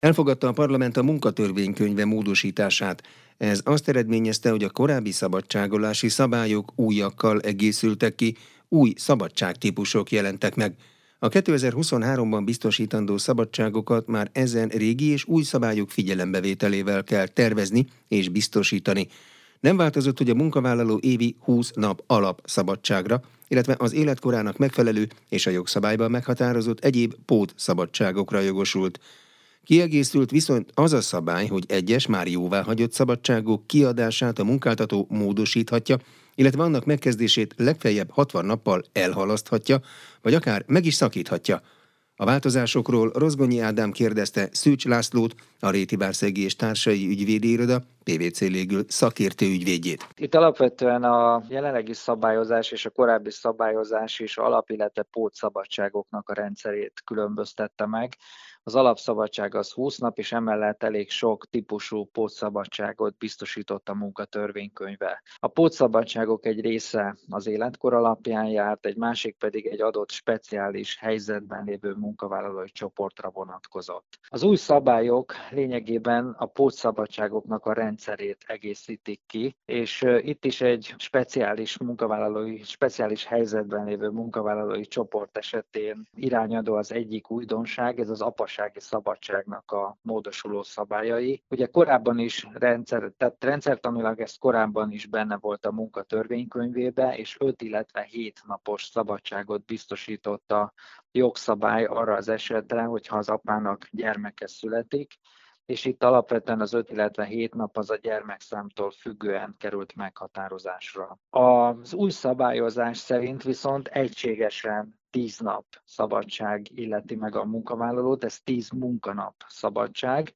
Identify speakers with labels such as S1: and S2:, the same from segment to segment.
S1: Elfogadta a parlament a munkatörvénykönyve módosítását. Ez azt eredményezte, hogy a korábbi szabadságolási szabályok újakkal egészültek ki, új szabadságtípusok jelentek meg. A 2023-ban biztosítandó szabadságokat már ezen régi és új szabályok figyelembevételével kell tervezni és biztosítani. Nem változott, hogy a munkavállaló évi 20 nap alap szabadságra, illetve az életkorának megfelelő és a jogszabályban meghatározott egyéb pót szabadságokra jogosult. Kiegészült viszont az a szabály, hogy egyes már jóváhagyott szabadságok kiadását a munkáltató módosíthatja, illetve annak megkezdését legfeljebb 60 nappal elhalaszthatja, vagy akár meg is szakíthatja. A változásokról Rozgonyi Ádám kérdezte Szűcs Lászlót, a Réti Várszegi és Társai Ügyvédi Iroda, PVC légül szakértő ügyvédjét.
S2: Itt alapvetően a jelenlegi szabályozás és a korábbi szabályozás is alap, illetve pótszabadságoknak a rendszerét különböztette meg. Az alapszabadság az 20 nap, és emellett elég sok típusú pótszabadságot biztosított a munkatörvénykönyve. A pótszabadságok egy része az életkor alapján járt, egy másik pedig egy adott speciális helyzetben lévő munkavállalói csoportra vonatkozott. Az új szabályok lényegében a pótszabadságoknak a rendszerét egészítik ki, és itt is egy speciális munkavállalói, speciális helyzetben lévő munkavállalói csoport esetén irányadó az egyik újdonság, ez az apasági szabadságnak a módosuló szabályai. Ugye korábban is rendszer, tehát rendszertanilag ez korábban is benne volt a munkatörvénykönyvébe, és 5, illetve 7 napos szabadságot biztosított a jogszabály arra az esetre, hogyha az apának gyermeke születik, és itt alapvetően az 5, illetve 7 nap az a gyermekszámtól függően került meghatározásra. Az új szabályozás szerint viszont egységesen 10 nap szabadság illeti meg a munkavállalót, ez 10 munkanap szabadság,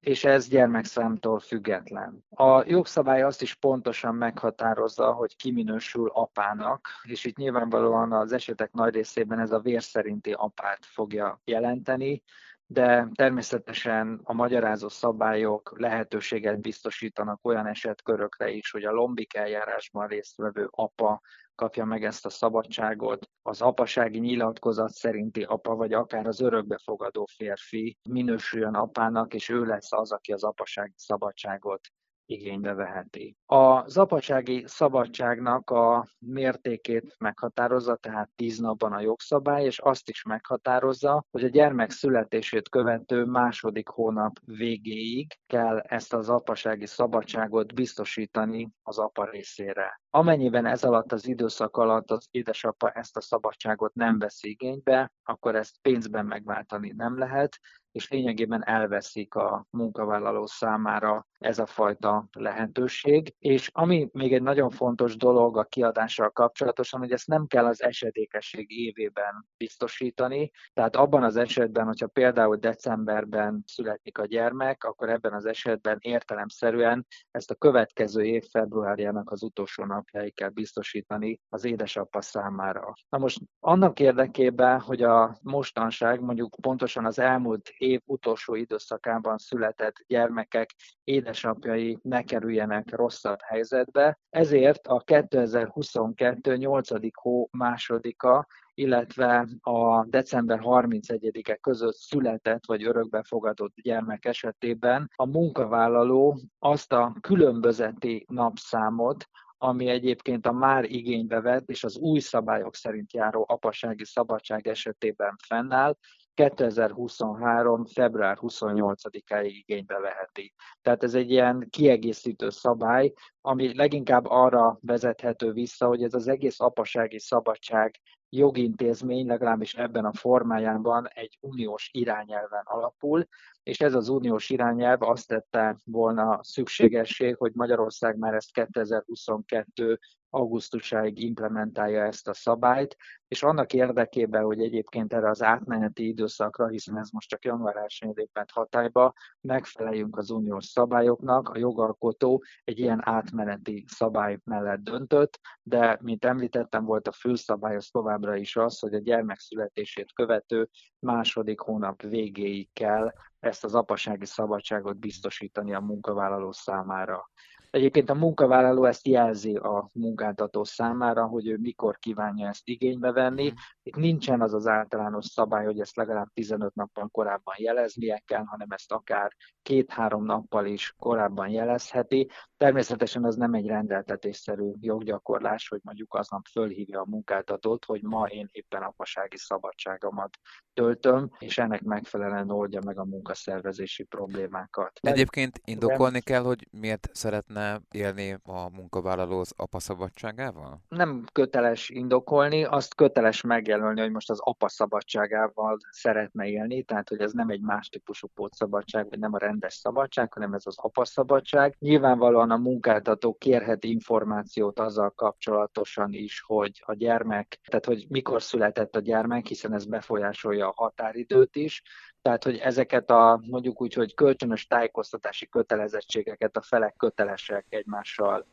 S2: és ez gyermekszámtól független. A jogszabály azt is pontosan meghatározza, hogy ki minősül apának, és itt nyilvánvalóan az esetek nagy részében ez a vér szerinti apát fogja jelenteni, de természetesen a magyarázó szabályok lehetőséget biztosítanak olyan esetkörökre is, hogy a lombik eljárásban résztvevő apa kapja meg ezt a szabadságot, az apasági nyilatkozat szerinti apa, vagy akár az örökbefogadó férfi minősüljön apának, és ő lesz az, aki az apasági szabadságot igénybe veheti. A apasági szabadságnak a mértékét meghatározza, tehát 10 napban a jogszabály, és azt is meghatározza, hogy a gyermek születését követő második hónap végéig kell ezt az apasági szabadságot biztosítani az apa részére. Amennyiben ez alatt az időszak alatt az édesapa ezt a szabadságot nem vesz igénybe, akkor ezt pénzben megváltani nem lehet, és lényegében elveszik a munkavállaló számára ez a fajta lehetőség. És ami még egy nagyon fontos dolog a kiadással kapcsolatosan, hogy ezt nem kell az esedékesség évében biztosítani, tehát abban az esetben, hogyha például decemberben születik a gyermek, akkor ebben az esetben értelemszerűen ezt a következő év februárjának az utolsó napjáig kell biztosítani az édesapa számára. Na most annak érdekében, hogy a mostanság mondjuk pontosan az elmúlt év utolsó időszakában született gyermekek édesapjai ne kerüljenek rosszabb helyzetbe. Ezért a 2022 8. hó másodika illetve a december 31-e között született vagy örökbefogadott gyermek esetében a munkavállaló azt a különbözeti napszámot, ami egyébként a már igénybe vett és az új szabályok szerint járó apasági szabadság esetében fennáll, 2023. február 28-áig igénybe veheti. Tehát ez egy ilyen kiegészítő szabály, ami leginkább arra vezethető vissza, hogy ez az egész apasági szabadság jogintézmény legalábbis ebben a formájában egy uniós irányelven alapul, és ez az uniós irányelv azt tette volna szükségesség, hogy Magyarország már ezt 2022 augusztusáig implementálja ezt a szabályt, és annak érdekében, hogy egyébként erre az átmeneti időszakra, hiszen ez most csak január 1 lépett hatályba, megfeleljünk az uniós szabályoknak, a jogalkotó egy ilyen átmeneti szabály mellett döntött, de mint említettem, volt a főszabály az továbbra is az, hogy a gyermek születését követő második hónap végéig kell ezt az apasági szabadságot biztosítani a munkavállaló számára. Egyébként a munkavállaló ezt jelzi a munkáltató számára, hogy ő mikor kívánja ezt igénybe venni. Itt nincsen az az általános szabály, hogy ezt legalább 15 nappal korábban jeleznie kell, hanem ezt akár két-három nappal is korábban jelezheti. Természetesen az nem egy rendeltetésszerű joggyakorlás, hogy mondjuk aznap fölhívja a munkáltatót, hogy ma én éppen apasági szabadságomat töltöm, és ennek megfelelően oldja meg a munkaszervezési problémákat.
S3: Egyébként indokolni kell, hogy miért szeretne élni a munkavállaló az apa szabadságával?
S2: Nem köteles indokolni, azt köteles megjelölni, hogy most az apa szabadságával szeretne élni, tehát hogy ez nem egy más típusú pótszabadság, vagy nem a rendes szabadság, hanem ez az apa szabadság. Nyilvánvalóan a munkáltató kérhet információt azzal kapcsolatosan is, hogy a gyermek, tehát hogy mikor született a gyermek, hiszen ez befolyásolja a határidőt is, tehát, hogy ezeket a mondjuk úgy, hogy kölcsönös tájékoztatási kötelezettségeket a felek kötelesek egymással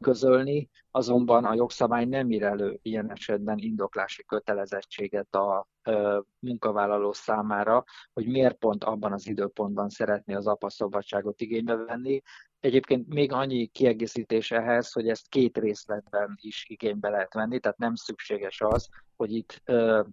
S2: közölni, azonban a jogszabály nem ír elő ilyen esetben indoklási kötelezettséget a munkavállaló számára, hogy miért pont abban az időpontban szeretné az apaszabadságot igénybe venni. Egyébként még annyi kiegészítés ehhez, hogy ezt két részletben is igénybe lehet venni, tehát nem szükséges az, hogy itt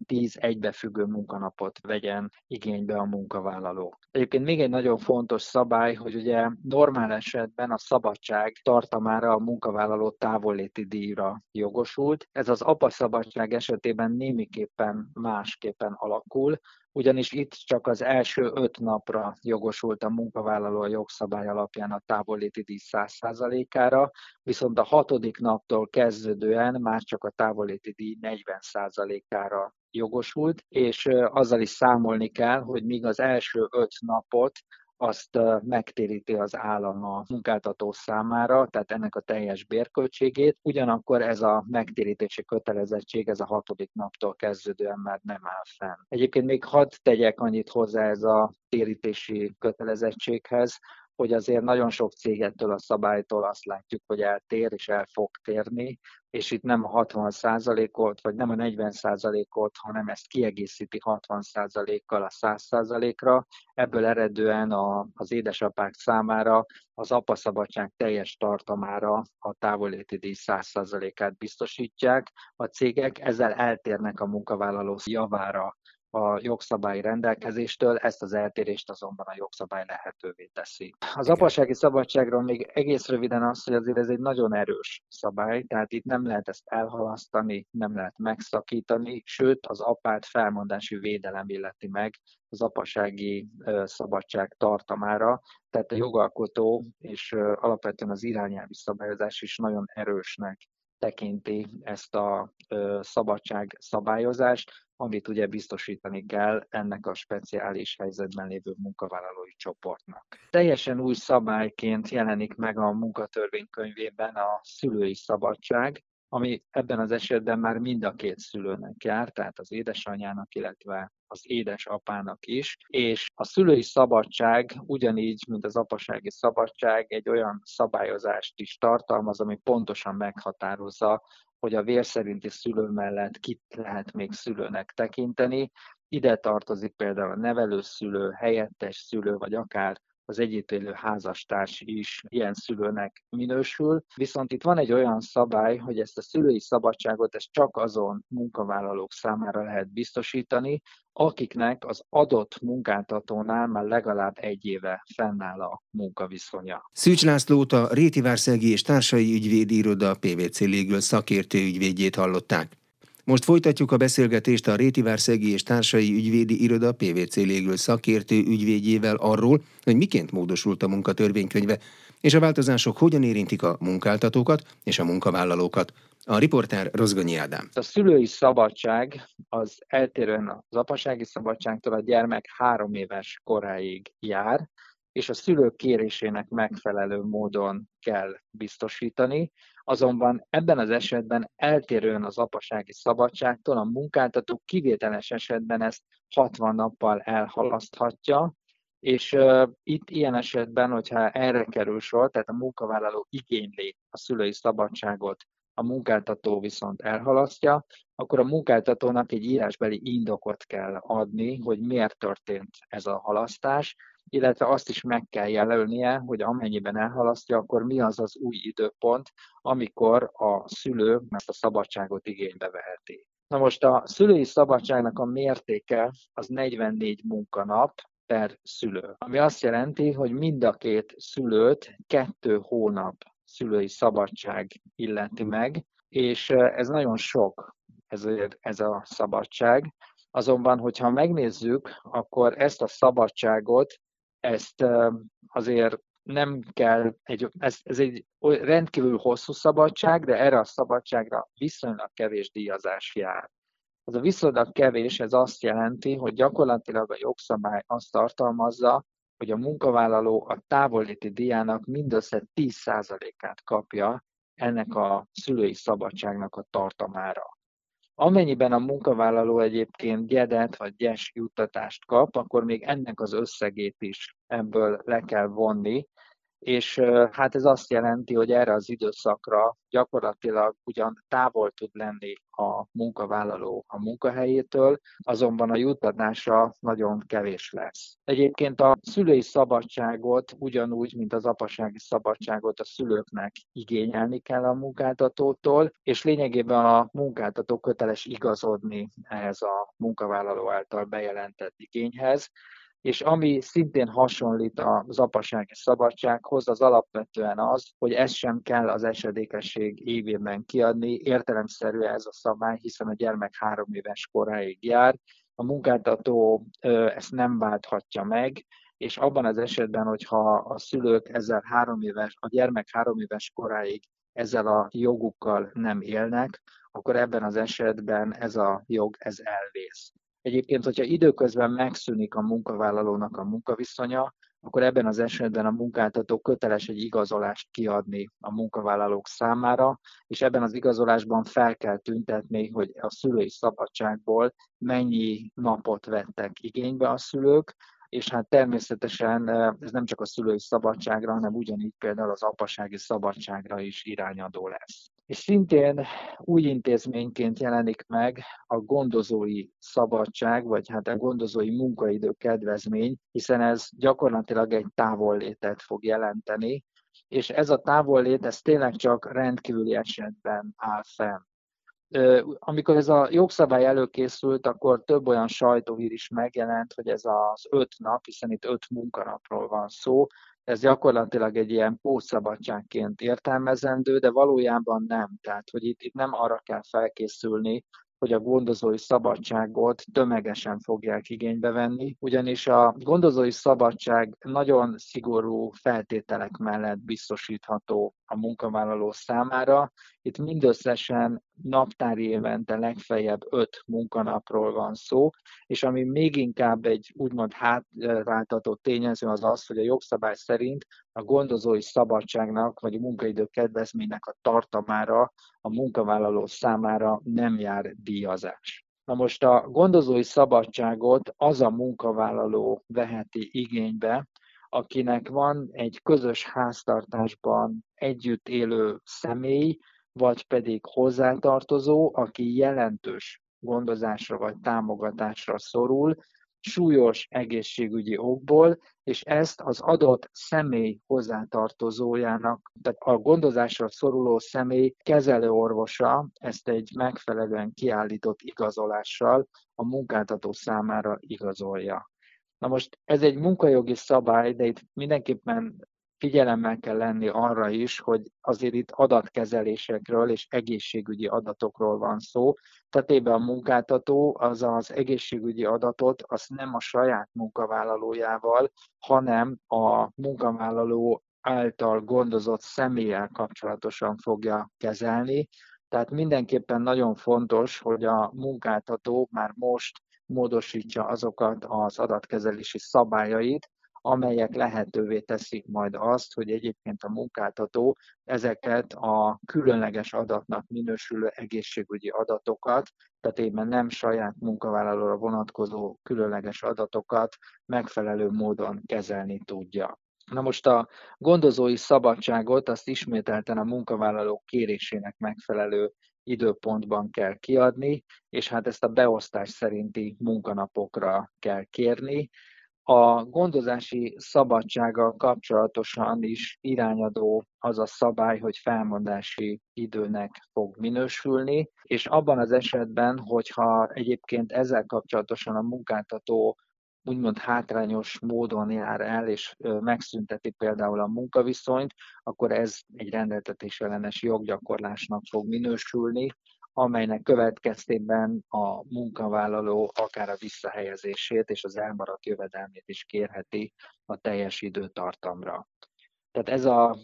S2: tíz egybefüggő munkanapot vegyen igénybe a munkavállaló. Egyébként még egy nagyon fontos szabály, hogy ugye normál esetben a szabadság tartamára a munkavállaló távolléti díjra jogosult. Ez az apa szabadság esetében némiképpen másképpen alakul, ugyanis itt csak az első öt napra jogosult a munkavállaló a jogszabály alapján a távolléti díj 100%-ára, viszont a hatodik naptól kezdődően már csak a távolléti díj 40%-ára jogosult, és azzal is számolni kell, hogy míg az első öt napot azt megtéríti az állam a munkáltató számára, tehát ennek a teljes bérköltségét. Ugyanakkor ez a megtérítési kötelezettség, ez a hatodik naptól kezdődően már nem áll fenn. Egyébként még hadd tegyek annyit hozzá ez a térítési kötelezettséghez, hogy azért nagyon sok cégettől a szabálytól azt látjuk, hogy eltér és el fog térni, és itt nem a 60%-ot, vagy nem a 40%-ot, hanem ezt kiegészíti 60%-kal a 100%-ra. Ebből eredően a, az édesapák számára az apaszabadság teljes tartamára a távoléti díj 100%-át biztosítják. A cégek ezzel eltérnek a munkavállaló javára a jogszabályi rendelkezéstől, ezt az eltérést azonban a jogszabály lehetővé teszi. Az apasági szabadságról még egész röviden az, hogy azért ez egy nagyon erős szabály, tehát itt nem lehet ezt elhalasztani, nem lehet megszakítani, sőt az apát felmondási védelem illeti meg az apasági szabadság tartamára, tehát a jogalkotó és alapvetően az irányelvi szabályozás is nagyon erősnek tekinti ezt a szabadság szabályozást, amit ugye biztosítani kell ennek a speciális helyzetben lévő munkavállalói csoportnak. Teljesen új szabályként jelenik meg a munkatörvénykönyvében a szülői szabadság, ami ebben az esetben már mind a két szülőnek jár, tehát az édesanyjának, illetve az édesapának is, és a szülői szabadság ugyanígy, mint az apasági szabadság egy olyan szabályozást is tartalmaz, ami pontosan meghatározza, hogy a vérszerinti szülő mellett kit lehet még szülőnek tekinteni. Ide tartozik például a nevelőszülő, helyettes szülő, vagy akár az együttélő házastárs is ilyen szülőnek minősül. Viszont itt van egy olyan szabály, hogy ezt a szülői szabadságot ezt csak azon munkavállalók számára lehet biztosítani, akiknek az adott munkáltatónál már legalább egy éve fennáll a munkaviszonya.
S1: Szűcs Lászlót a Rétivárszegi és Társai Ügyvédi Iroda PVC légről szakértő ügyvédjét hallották. Most folytatjuk a beszélgetést a Rétivárszegi és Társai Ügyvédi Iroda PVC légről szakértő ügyvédjével arról, hogy miként módosult a munkatörvénykönyve, és a változások hogyan érintik a munkáltatókat és a munkavállalókat. A riporter Rozgonyi Ádám.
S2: A szülői szabadság az eltérően az apasági szabadságtól a gyermek három éves koráig jár, és a szülők kérésének megfelelő módon kell biztosítani. Azonban ebben az esetben eltérően az apasági szabadságtól a munkáltató kivételes esetben ezt 60 nappal elhalaszthatja, és uh, itt ilyen esetben, hogyha erre kerül sor, tehát a munkavállaló igényli a szülői szabadságot, a munkáltató viszont elhalasztja, akkor a munkáltatónak egy írásbeli indokot kell adni, hogy miért történt ez a halasztás, illetve azt is meg kell jelölnie, hogy amennyiben elhalasztja, akkor mi az az új időpont, amikor a szülő ezt a szabadságot igénybe veheti. Na most a szülői szabadságnak a mértéke az 44 munkanap per szülő, ami azt jelenti, hogy mind a két szülőt kettő hónap szülői szabadság illeti meg, és ez nagyon sok, ez, ez a szabadság. Azonban, hogyha megnézzük, akkor ezt a szabadságot, ezt azért nem kell, egy, ez, ez egy rendkívül hosszú szabadság, de erre a szabadságra viszonylag kevés díjazás jár. Ez a viszonylag kevés, ez azt jelenti, hogy gyakorlatilag a jogszabály azt tartalmazza, hogy a munkavállaló a távolléti díjának mindössze 10%-át kapja ennek a szülői szabadságnak a tartamára. Amennyiben a munkavállaló egyébként gyedet vagy gyes juttatást kap, akkor még ennek az összegét is ebből le kell vonni, és hát ez azt jelenti, hogy erre az időszakra gyakorlatilag ugyan távol tud lenni a munkavállaló a munkahelyétől, azonban a juttatása nagyon kevés lesz. Egyébként a szülői szabadságot ugyanúgy, mint az apasági szabadságot a szülőknek igényelni kell a munkáltatótól, és lényegében a munkáltató köteles igazodni ehhez a munkavállaló által bejelentett igényhez, és ami szintén hasonlít az apasági szabadsághoz, az alapvetően az, hogy ezt sem kell az esedékesség évében kiadni. Értelemszerű ez a szabály, hiszen a gyermek három éves koráig jár. A munkáltató ezt nem válthatja meg, és abban az esetben, hogyha a szülők ezzel három éves, a gyermek három éves koráig ezzel a jogukkal nem élnek, akkor ebben az esetben ez a jog ez elvész. Egyébként, hogyha időközben megszűnik a munkavállalónak a munkaviszonya, akkor ebben az esetben a munkáltató köteles egy igazolást kiadni a munkavállalók számára, és ebben az igazolásban fel kell tüntetni, hogy a szülői szabadságból mennyi napot vettek igénybe a szülők, és hát természetesen eh, ez nem csak a szülői szabadságra, hanem ugyanígy például az apasági szabadságra is irányadó lesz. És szintén új intézményként jelenik meg a gondozói szabadság, vagy hát a gondozói munkaidő kedvezmény, hiszen ez gyakorlatilag egy távollétet fog jelenteni, és ez a távollét, ez tényleg csak rendkívüli esetben áll fenn. Amikor ez a jogszabály előkészült, akkor több olyan sajtóhír is megjelent, hogy ez az öt nap, hiszen itt öt munkanapról van szó, ez gyakorlatilag egy ilyen pótszabadságként értelmezendő, de valójában nem. Tehát, hogy itt, itt nem arra kell felkészülni, hogy a gondozói szabadságot tömegesen fogják igénybe venni, ugyanis a gondozói szabadság nagyon szigorú feltételek mellett biztosítható a munkavállaló számára. Itt mindösszesen naptári évente legfeljebb öt munkanapról van szó, és ami még inkább egy úgymond hátráltató tényező az az, hogy a jogszabály szerint a gondozói szabadságnak vagy a munkaidő kedvezménynek a tartamára a munkavállaló számára nem jár díjazás. Na most a gondozói szabadságot az a munkavállaló veheti igénybe, akinek van egy közös háztartásban együtt élő személy, vagy pedig hozzátartozó, aki jelentős gondozásra vagy támogatásra szorul, súlyos egészségügyi okból, és ezt az adott személy hozzátartozójának, tehát a gondozásra szoruló személy kezelőorvosa ezt egy megfelelően kiállított igazolással a munkáltató számára igazolja. Na most ez egy munkajogi szabály, de itt mindenképpen figyelemmel kell lenni arra is, hogy azért itt adatkezelésekről és egészségügyi adatokról van szó. Tehát éppen a munkáltató az az egészségügyi adatot az nem a saját munkavállalójával, hanem a munkavállaló által gondozott személlyel kapcsolatosan fogja kezelni. Tehát mindenképpen nagyon fontos, hogy a munkáltató már most módosítsa azokat az adatkezelési szabályait, amelyek lehetővé teszik majd azt, hogy egyébként a munkáltató ezeket a különleges adatnak minősülő egészségügyi adatokat, tehát éppen nem saját munkavállalóra vonatkozó különleges adatokat megfelelő módon kezelni tudja. Na most a gondozói szabadságot azt ismételten a munkavállalók kérésének megfelelő időpontban kell kiadni, és hát ezt a beosztás szerinti munkanapokra kell kérni, A gondozási szabadsággal kapcsolatosan is irányadó az a szabály, hogy felmondási időnek fog minősülni, és abban az esetben, hogyha egyébként ezzel kapcsolatosan a munkáltató úgymond hátrányos módon jár el, és megszünteti például a munkaviszonyt, akkor ez egy rendeltetés ellenes joggyakorlásnak fog minősülni, amelynek következtében a munkavállaló akár a visszahelyezését és az elmaradt jövedelmét is kérheti a teljes időtartamra. Tehát ez a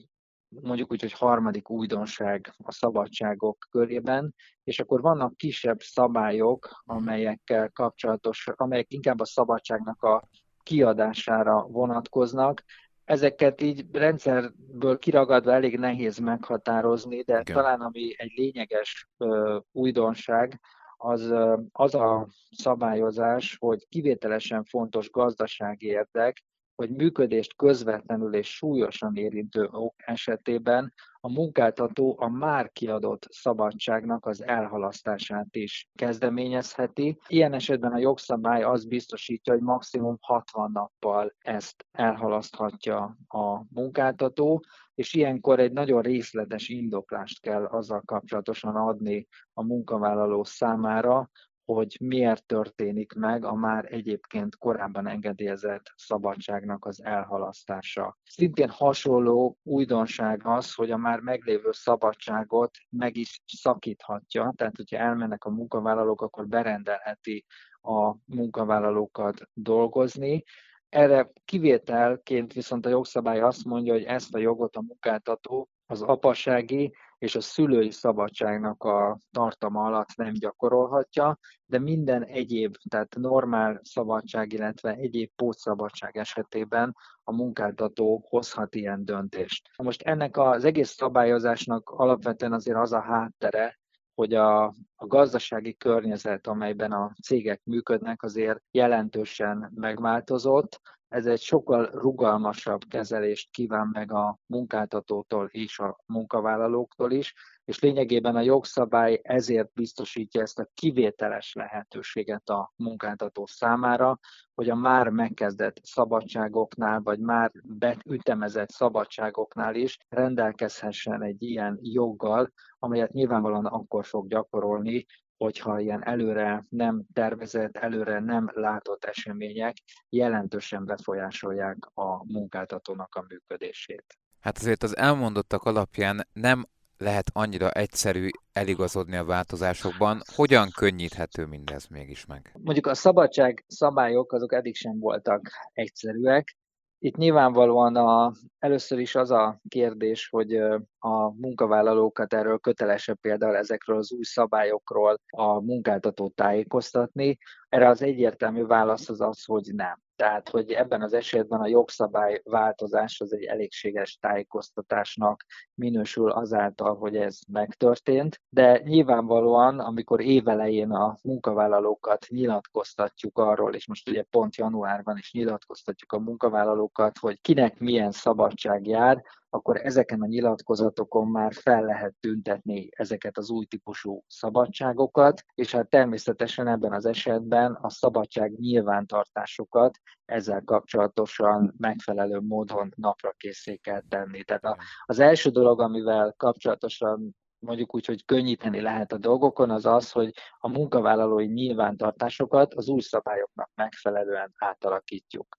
S2: mondjuk úgy, hogy harmadik újdonság a szabadságok körében, és akkor vannak kisebb szabályok, amelyekkel kapcsolatos, amelyek inkább a szabadságnak a kiadására vonatkoznak. Ezeket így rendszerből kiragadva elég nehéz meghatározni, de Igen. talán ami egy lényeges ö, újdonság, az az a szabályozás, hogy kivételesen fontos gazdasági érdek, hogy működést közvetlenül és súlyosan érintő ok esetében a munkáltató a már kiadott szabadságnak az elhalasztását is kezdeményezheti. Ilyen esetben a jogszabály az biztosítja, hogy maximum 60 nappal ezt elhalaszthatja a munkáltató, és ilyenkor egy nagyon részletes indoklást kell azzal kapcsolatosan adni a munkavállaló számára, hogy miért történik meg a már egyébként korábban engedélyezett szabadságnak az elhalasztása. Szintén hasonló újdonság az, hogy a már meglévő szabadságot meg is szakíthatja, tehát hogyha elmennek a munkavállalók, akkor berendelheti a munkavállalókat dolgozni, erre kivételként viszont a jogszabály azt mondja, hogy ezt a jogot a munkáltató az apasági és a szülői szabadságnak a tartama alatt nem gyakorolhatja, de minden egyéb, tehát normál szabadság, illetve egyéb pótszabadság esetében a munkáltató hozhat ilyen döntést. Most ennek az egész szabályozásnak alapvetően azért az a háttere, hogy a, a gazdasági környezet, amelyben a cégek működnek, azért jelentősen megváltozott, ez egy sokkal rugalmasabb kezelést kíván meg a munkáltatótól és a munkavállalóktól is, és lényegében a jogszabály ezért biztosítja ezt a kivételes lehetőséget a munkáltató számára, hogy a már megkezdett szabadságoknál, vagy már beütemezett szabadságoknál is rendelkezhessen egy ilyen joggal, amelyet nyilvánvalóan akkor fog gyakorolni, hogyha ilyen előre nem tervezett, előre nem látott események jelentősen befolyásolják a munkáltatónak a működését.
S3: Hát azért az elmondottak alapján nem lehet annyira egyszerű eligazodni a változásokban. Hogyan könnyíthető mindez mégis meg?
S2: Mondjuk a szabadság szabályok azok eddig sem voltak egyszerűek, itt nyilvánvalóan a, először is az a kérdés, hogy a munkavállalókat erről kötelesebb például ezekről az új szabályokról a munkáltató tájékoztatni. Erre az egyértelmű válasz az az, hogy nem. Tehát, hogy ebben az esetben a jogszabály változás az egy elégséges tájékoztatásnak minősül azáltal, hogy ez megtörtént, de nyilvánvalóan, amikor évelején a munkavállalókat nyilatkoztatjuk arról, és most ugye pont januárban is nyilatkoztatjuk a munkavállalókat, hogy kinek milyen szabadság jár, akkor ezeken a nyilatkozatokon már fel lehet tüntetni ezeket az új típusú szabadságokat, és hát természetesen ebben az esetben a szabadság nyilvántartásokat ezzel kapcsolatosan megfelelő módon napra készé kell tenni. Tehát az első dolog, amivel kapcsolatosan mondjuk úgy, hogy könnyíteni lehet a dolgokon, az az, hogy a munkavállalói nyilvántartásokat az új szabályoknak megfelelően átalakítjuk.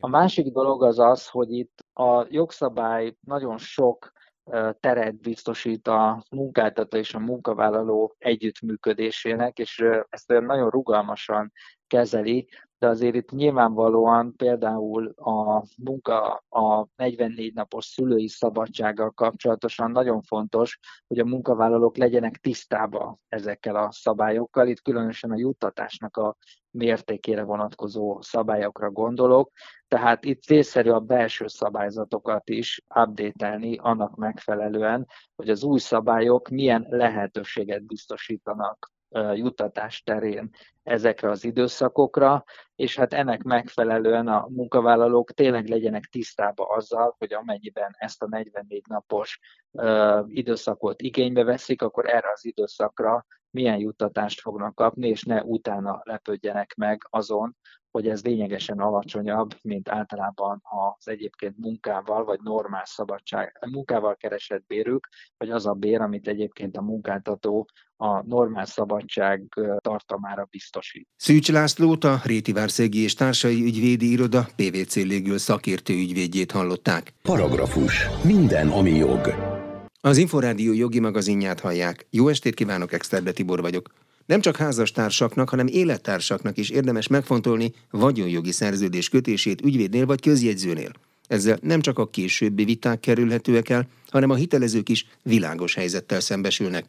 S2: A másik dolog az az, hogy itt a jogszabály nagyon sok teret biztosít a munkáltató és a munkavállaló együttműködésének, és ezt nagyon rugalmasan kezeli, de azért itt nyilvánvalóan például a munka a 44 napos szülői szabadsággal kapcsolatosan nagyon fontos, hogy a munkavállalók legyenek tisztába ezekkel a szabályokkal. Itt különösen a juttatásnak a mértékére vonatkozó szabályokra gondolok, tehát itt célszerű a belső szabályzatokat is update annak megfelelően, hogy az új szabályok milyen lehetőséget biztosítanak juttatás terén ezekre az időszakokra, és hát ennek megfelelően a munkavállalók tényleg legyenek tisztában azzal, hogy amennyiben ezt a 44 napos időszakot igénybe veszik, akkor erre az időszakra milyen juttatást fognak kapni, és ne utána lepődjenek meg azon, hogy ez lényegesen alacsonyabb, mint általában az egyébként munkával vagy normál szabadság, munkával keresett bérük, vagy az a bér, amit egyébként a munkáltató a normál szabadság tartamára biztosít.
S1: Szűcs Lászlót, a Réti Várszegi és Társai Ügyvédi Iroda PVC légül szakértő ügyvédjét hallották.
S4: Paragrafus. Minden, ami jog.
S1: Az Inforádió jogi magazinját hallják. Jó estét kívánok, Exterde Tibor vagyok. Nem csak házastársaknak, hanem élettársaknak is érdemes megfontolni vagyonjogi szerződés kötését ügyvédnél vagy közjegyzőnél. Ezzel nem csak a későbbi viták kerülhetőek el, hanem a hitelezők is világos helyzettel szembesülnek.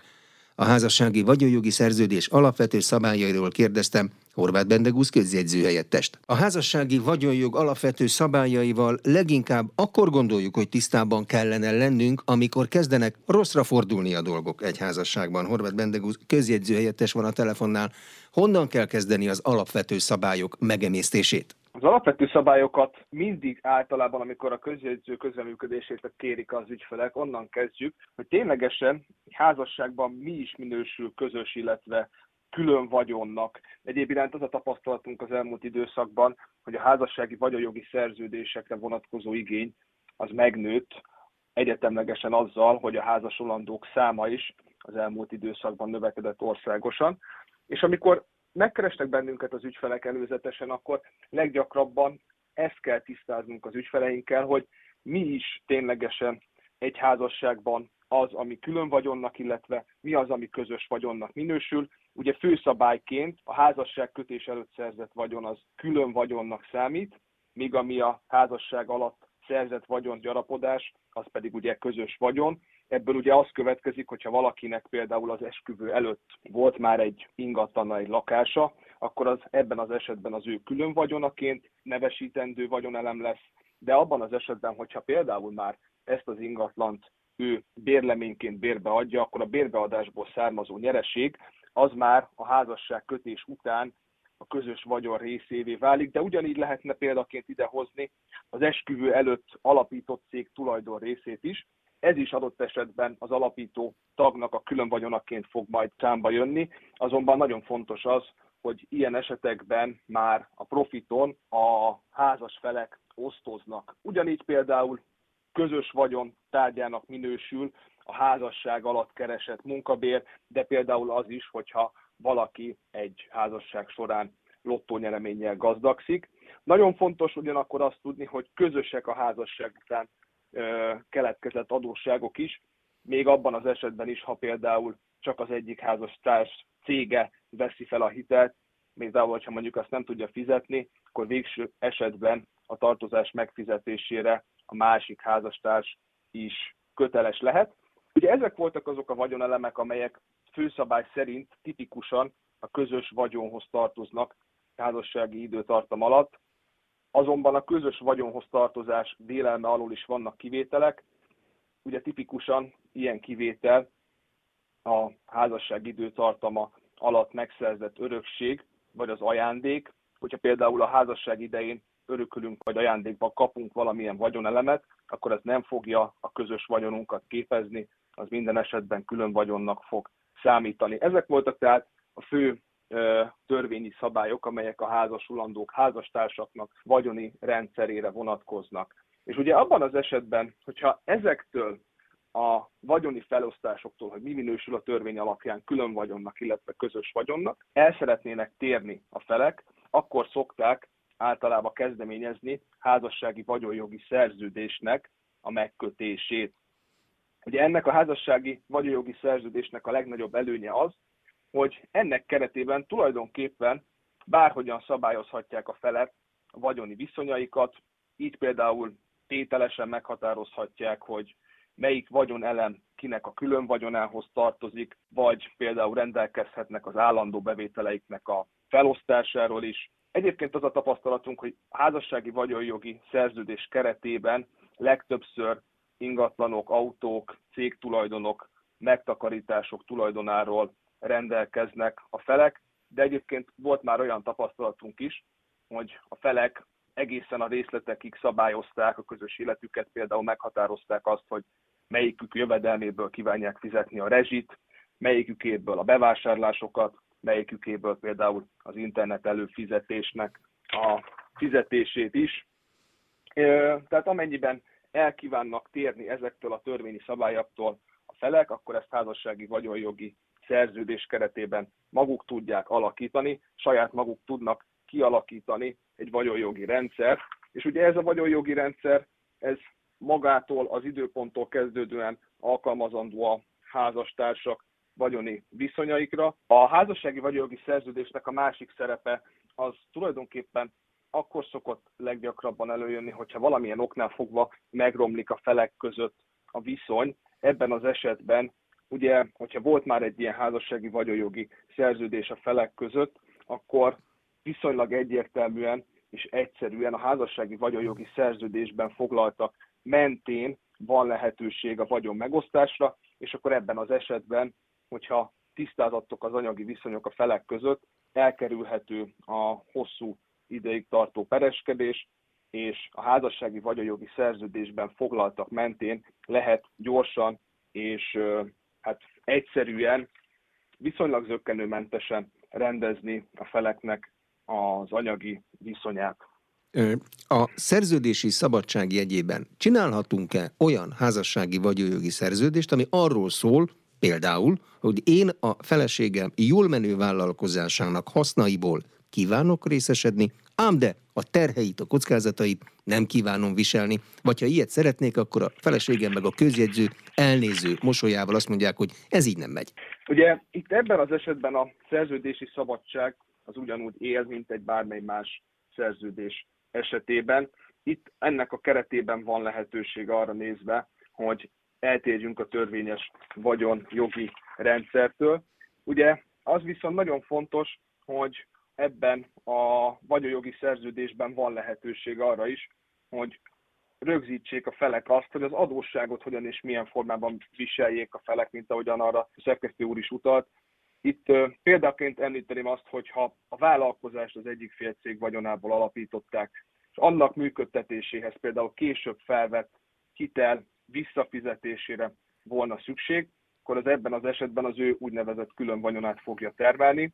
S1: A házassági vagyonjogi szerződés alapvető szabályairól kérdeztem Horváth Bendegusz közjegyzőhelyettest. A házassági vagyonjog alapvető szabályaival leginkább akkor gondoljuk, hogy tisztában kellene lennünk, amikor kezdenek rosszra fordulni a dolgok egy házasságban. Horváth Bendegusz közjegyzőhelyettes van a telefonnál. Honnan kell kezdeni az alapvető szabályok megemésztését?
S5: Az alapvető szabályokat mindig általában, amikor a közjegyző közreműködését kérik az ügyfelek, onnan kezdjük, hogy ténylegesen házasságban mi is minősül közös, illetve külön vagyonnak. Egyéb iránt az a tapasztalatunk az elmúlt időszakban, hogy a házassági vagyonjogi szerződésekre vonatkozó igény az megnőtt egyetemlegesen azzal, hogy a házasolandók száma is az elmúlt időszakban növekedett országosan. És amikor megkerestek bennünket az ügyfelek előzetesen, akkor leggyakrabban ezt kell tisztáznunk az ügyfeleinkkel, hogy mi is ténylegesen egy házasságban az, ami külön vagyonnak, illetve mi az, ami közös vagyonnak minősül. Ugye főszabályként a házasság kötés előtt szerzett vagyon az külön vagyonnak számít, míg ami a házasság alatt szerzett vagyon gyarapodás, az pedig ugye közös vagyon. Ebből ugye az következik, hogyha valakinek például az esküvő előtt volt már egy ingatlana, egy lakása, akkor az ebben az esetben az ő külön vagyonaként nevesítendő vagyonelem lesz, de abban az esetben, hogyha például már ezt az ingatlant ő bérleményként bérbe adja, akkor a bérbeadásból származó nyereség az már a házasság kötés után a közös vagyon részévé válik, de ugyanígy lehetne példaként idehozni az esküvő előtt alapított cég tulajdon részét is. Ez is adott esetben az alapító tagnak a külön vagyonaként fog majd számba jönni, azonban nagyon fontos az, hogy ilyen esetekben már a profiton a házas felek osztoznak. Ugyanígy például közös vagyon tárgyának minősül a házasság alatt keresett munkabér, de például az is, hogyha valaki egy házasság során lottónyereménnyel gazdagszik. Nagyon fontos ugyanakkor azt tudni, hogy közösek a házasság után keletkezett adósságok is, még abban az esetben is, ha például csak az egyik házastárs cége veszi fel a hitelt, például, ha mondjuk azt nem tudja fizetni, akkor végső esetben a tartozás megfizetésére a másik házastárs is köteles lehet. Ugye ezek voltak azok a vagyonelemek, amelyek főszabály szerint tipikusan a közös vagyonhoz tartoznak házassági időtartam alatt. Azonban a közös vagyonhoz tartozás délelme alól is vannak kivételek. Ugye tipikusan ilyen kivétel a házasság időtartama alatt megszerzett örökség, vagy az ajándék. Hogyha például a házasság idején örökölünk, vagy ajándékba kapunk valamilyen vagyonelemet, akkor ez nem fogja a közös vagyonunkat képezni, az minden esetben külön vagyonnak fog számítani. Ezek voltak tehát a fő törvényi szabályok, amelyek a házasulandók, házastársaknak vagyoni rendszerére vonatkoznak. És ugye abban az esetben, hogyha ezektől a vagyoni felosztásoktól, hogy mi minősül a törvény alapján külön vagyonnak, illetve közös vagyonnak, el szeretnének térni a felek, akkor szokták általában kezdeményezni házassági vagyonjogi szerződésnek a megkötését. Ugye ennek a házassági vagyonjogi szerződésnek a legnagyobb előnye az, hogy ennek keretében tulajdonképpen bárhogyan szabályozhatják a felek vagyoni viszonyaikat, így például tételesen meghatározhatják, hogy melyik vagyonelem kinek a külön vagyonához tartozik, vagy például rendelkezhetnek az állandó bevételeiknek a felosztásáról is. Egyébként az a tapasztalatunk, hogy házassági vagyonjogi szerződés keretében legtöbbször ingatlanok, autók, cégtulajdonok, megtakarítások tulajdonáról rendelkeznek a felek, de egyébként volt már olyan tapasztalatunk is, hogy a felek egészen a részletekig szabályozták a közös életüket, például meghatározták azt, hogy melyikük jövedelméből kívánják fizetni a rezsit, melyikükéből a bevásárlásokat, melyikükéből például az internet előfizetésnek a fizetését is. Tehát amennyiben elkívánnak térni ezektől a törvényi szabályoktól a felek, akkor ezt házassági vagyonjogi szerződés keretében maguk tudják alakítani, saját maguk tudnak kialakítani egy vagyonjogi rendszer, és ugye ez a vagyonjogi rendszer, ez magától az időponttól kezdődően alkalmazandó a házastársak vagyoni viszonyaikra. A házassági vagyonjogi szerződésnek a másik szerepe az tulajdonképpen akkor szokott leggyakrabban előjönni, hogyha valamilyen oknál fogva megromlik a felek között a viszony. Ebben az esetben, ugye, hogyha volt már egy ilyen házassági vagyonjogi szerződés a felek között, akkor viszonylag egyértelműen és egyszerűen a házassági vagyonjogi szerződésben foglaltak mentén van lehetőség a vagyon megosztásra, és akkor ebben az esetben, hogyha tisztázottok az anyagi viszonyok a felek között, elkerülhető a hosszú ideig tartó pereskedés, és a házassági vagyonjogi szerződésben foglaltak mentén lehet gyorsan és hát egyszerűen, viszonylag zöggenőmentesen rendezni a feleknek az anyagi viszonyát.
S1: A szerződési szabadság jegyében csinálhatunk-e olyan házassági vagyonjogi szerződést, ami arról szól, például, hogy én a feleségem jól menő vállalkozásának hasznaiból kívánok részesedni, ám de a terheit, a kockázatait nem kívánom viselni, vagy ha ilyet szeretnék, akkor a feleségem meg a közjegyző elnéző mosolyával azt mondják, hogy ez így nem megy.
S5: Ugye itt ebben az esetben a szerződési szabadság az ugyanúgy él, mint egy bármely más szerződés esetében. Itt ennek a keretében van lehetőség arra nézve, hogy eltérjünk a törvényes vagyon jogi rendszertől. Ugye az viszont nagyon fontos, hogy ebben a vagyonjogi szerződésben van lehetőség arra is, hogy rögzítsék a felek azt, hogy az adósságot hogyan és milyen formában viseljék a felek, mint ahogyan arra a szerkesztő úr is utalt. Itt példaként említeném azt, hogy ha a vállalkozást az egyik fél vagyonából alapították, és annak működtetéséhez például később felvett hitel visszafizetésére volna szükség, akkor az ebben az esetben az ő úgynevezett külön vagyonát fogja termelni.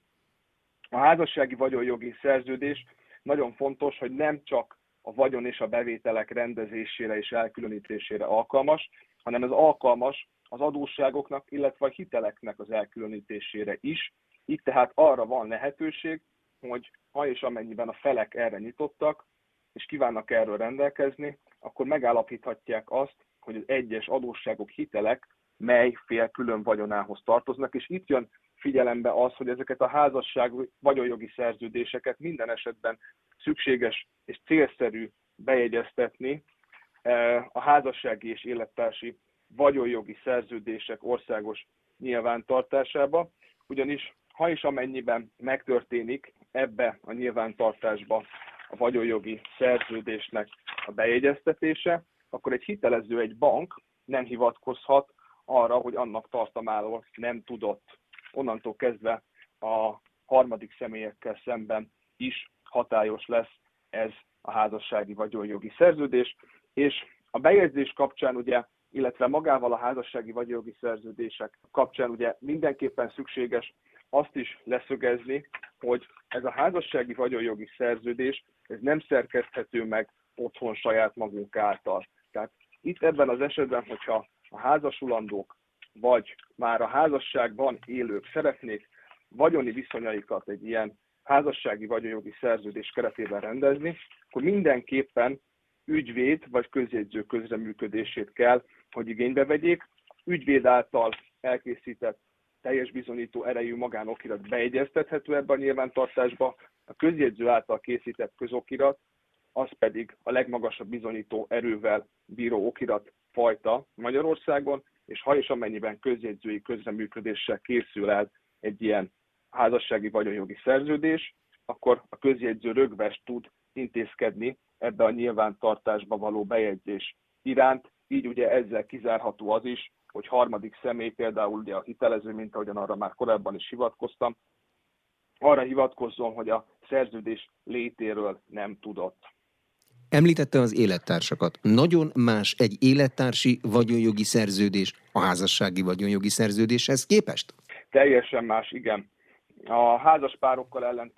S5: A házassági vagyonjogi szerződés nagyon fontos, hogy nem csak a vagyon és a bevételek rendezésére és elkülönítésére alkalmas, hanem ez alkalmas az adósságoknak, illetve a hiteleknek az elkülönítésére is. Itt tehát arra van lehetőség, hogy ha és amennyiben a felek erre nyitottak, és kívánnak erről rendelkezni, akkor megállapíthatják azt, hogy az egyes adósságok, hitelek mely fél külön vagyonához tartoznak, és itt jön figyelembe az, hogy ezeket a házasság vagyonjogi szerződéseket minden esetben szükséges és célszerű bejegyeztetni eh, a házassági és élettársi vagyonjogi szerződések országos nyilvántartásába, ugyanis ha is amennyiben megtörténik ebbe a nyilvántartásba a vagyonjogi szerződésnek a bejegyeztetése, akkor egy hitelező, egy bank nem hivatkozhat arra, hogy annak tartamáról nem tudott. Onnantól kezdve a harmadik személyekkel szemben is hatályos lesz ez a házassági vagyonjogi szerződés, és a bejegyzés kapcsán ugye illetve magával a házassági vagy jogi szerződések kapcsán ugye mindenképpen szükséges azt is leszögezni, hogy ez a házassági vagyonjogi szerződés ez nem szerkeszthető meg otthon saját magunk által. Tehát itt ebben az esetben, hogyha a házasulandók vagy már a házasságban élők szeretnék vagyoni viszonyaikat egy ilyen házassági vagyonjogi szerződés keretében rendezni, akkor mindenképpen ügyvéd vagy közjegyző közreműködését kell, hogy igénybe vegyék. Ügyvéd által elkészített teljes bizonyító erejű magánokirat beegyeztethető ebbe a nyilvántartásba, a közjegyző által készített közokirat, az pedig a legmagasabb bizonyító erővel bíró okirat fajta Magyarországon, és ha és amennyiben közjegyzői közreműködéssel készül el egy ilyen házassági vagyonjogi szerződés, akkor a közjegyző rögves tud intézkedni ebbe a nyilvántartásba való bejegyzés iránt, így ugye ezzel kizárható az is, hogy harmadik személy, például ugye a hitelező, mint ahogyan arra már korábban is hivatkoztam, arra hivatkozzon, hogy a szerződés létéről nem tudott.
S1: Említette az élettársakat. Nagyon más egy élettársi vagyonjogi szerződés a házassági vagyonjogi szerződéshez képest?
S5: Teljesen más, igen. A házaspárokkal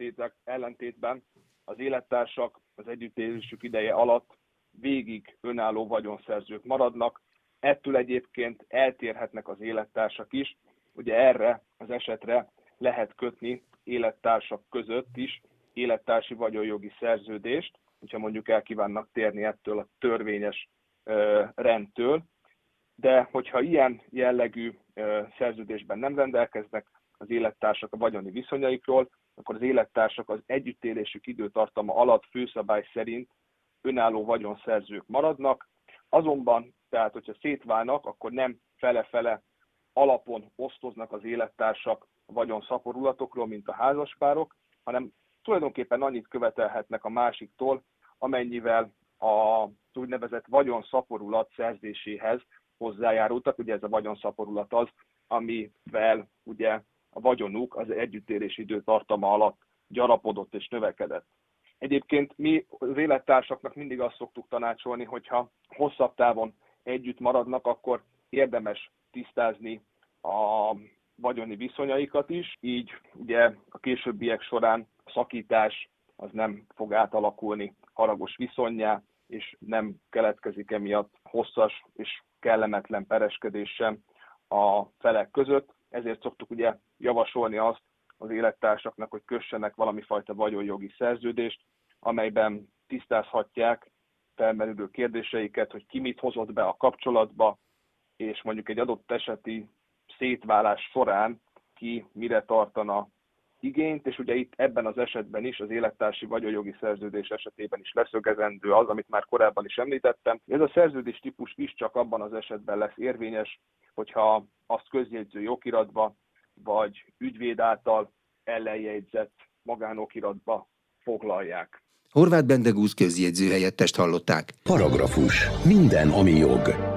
S5: ellentétben az élettársak az együttélésük ideje alatt végig önálló vagyonszerzők maradnak, ettől egyébként eltérhetnek az élettársak is, ugye erre az esetre lehet kötni élettársak között is élettársi vagyonjogi szerződést, hogyha mondjuk el kívánnak térni ettől a törvényes rendtől, de hogyha ilyen jellegű szerződésben nem rendelkeznek az élettársak a vagyoni viszonyaikról, akkor az élettársak az együttélésük időtartama alatt főszabály szerint önálló vagyonszerzők maradnak, azonban, tehát hogyha szétválnak, akkor nem fele-fele alapon osztoznak az élettársak vagyon szaporulatokról, mint a házaspárok, hanem tulajdonképpen annyit követelhetnek a másiktól, amennyivel a úgynevezett vagyonszaporulat szerzéséhez hozzájárultak. Ugye ez a vagyonszaporulat az, amivel ugye a vagyonuk az együttélési időtartama alatt gyarapodott és növekedett. Egyébként mi az élettársaknak mindig azt szoktuk tanácsolni, hogyha hosszabb távon együtt maradnak, akkor érdemes tisztázni a vagyoni viszonyaikat is, így ugye a későbbiek során a szakítás az nem fog átalakulni haragos viszonyá, és nem keletkezik emiatt hosszas és kellemetlen pereskedés sem a felek között. Ezért szoktuk ugye javasolni azt az élettársaknak, hogy kössenek valami fajta vagyonjogi szerződést, amelyben tisztázhatják felmerülő kérdéseiket, hogy ki mit hozott be a kapcsolatba, és mondjuk egy adott eseti szétválás során ki mire tartana igényt, és ugye itt ebben az esetben is, az élettársi vagyonjogi szerződés esetében is leszögezendő az, amit már korábban is említettem. Ez a szerződés típus is csak abban az esetben lesz érvényes, hogyha azt közjegyző jogiratba, vagy ügyvéd által ellenjegyzett magánokiratba foglalják.
S1: Horváth Bendegúz közjegyző helyettest hallották.
S4: Paragrafus. Minden, ami jog.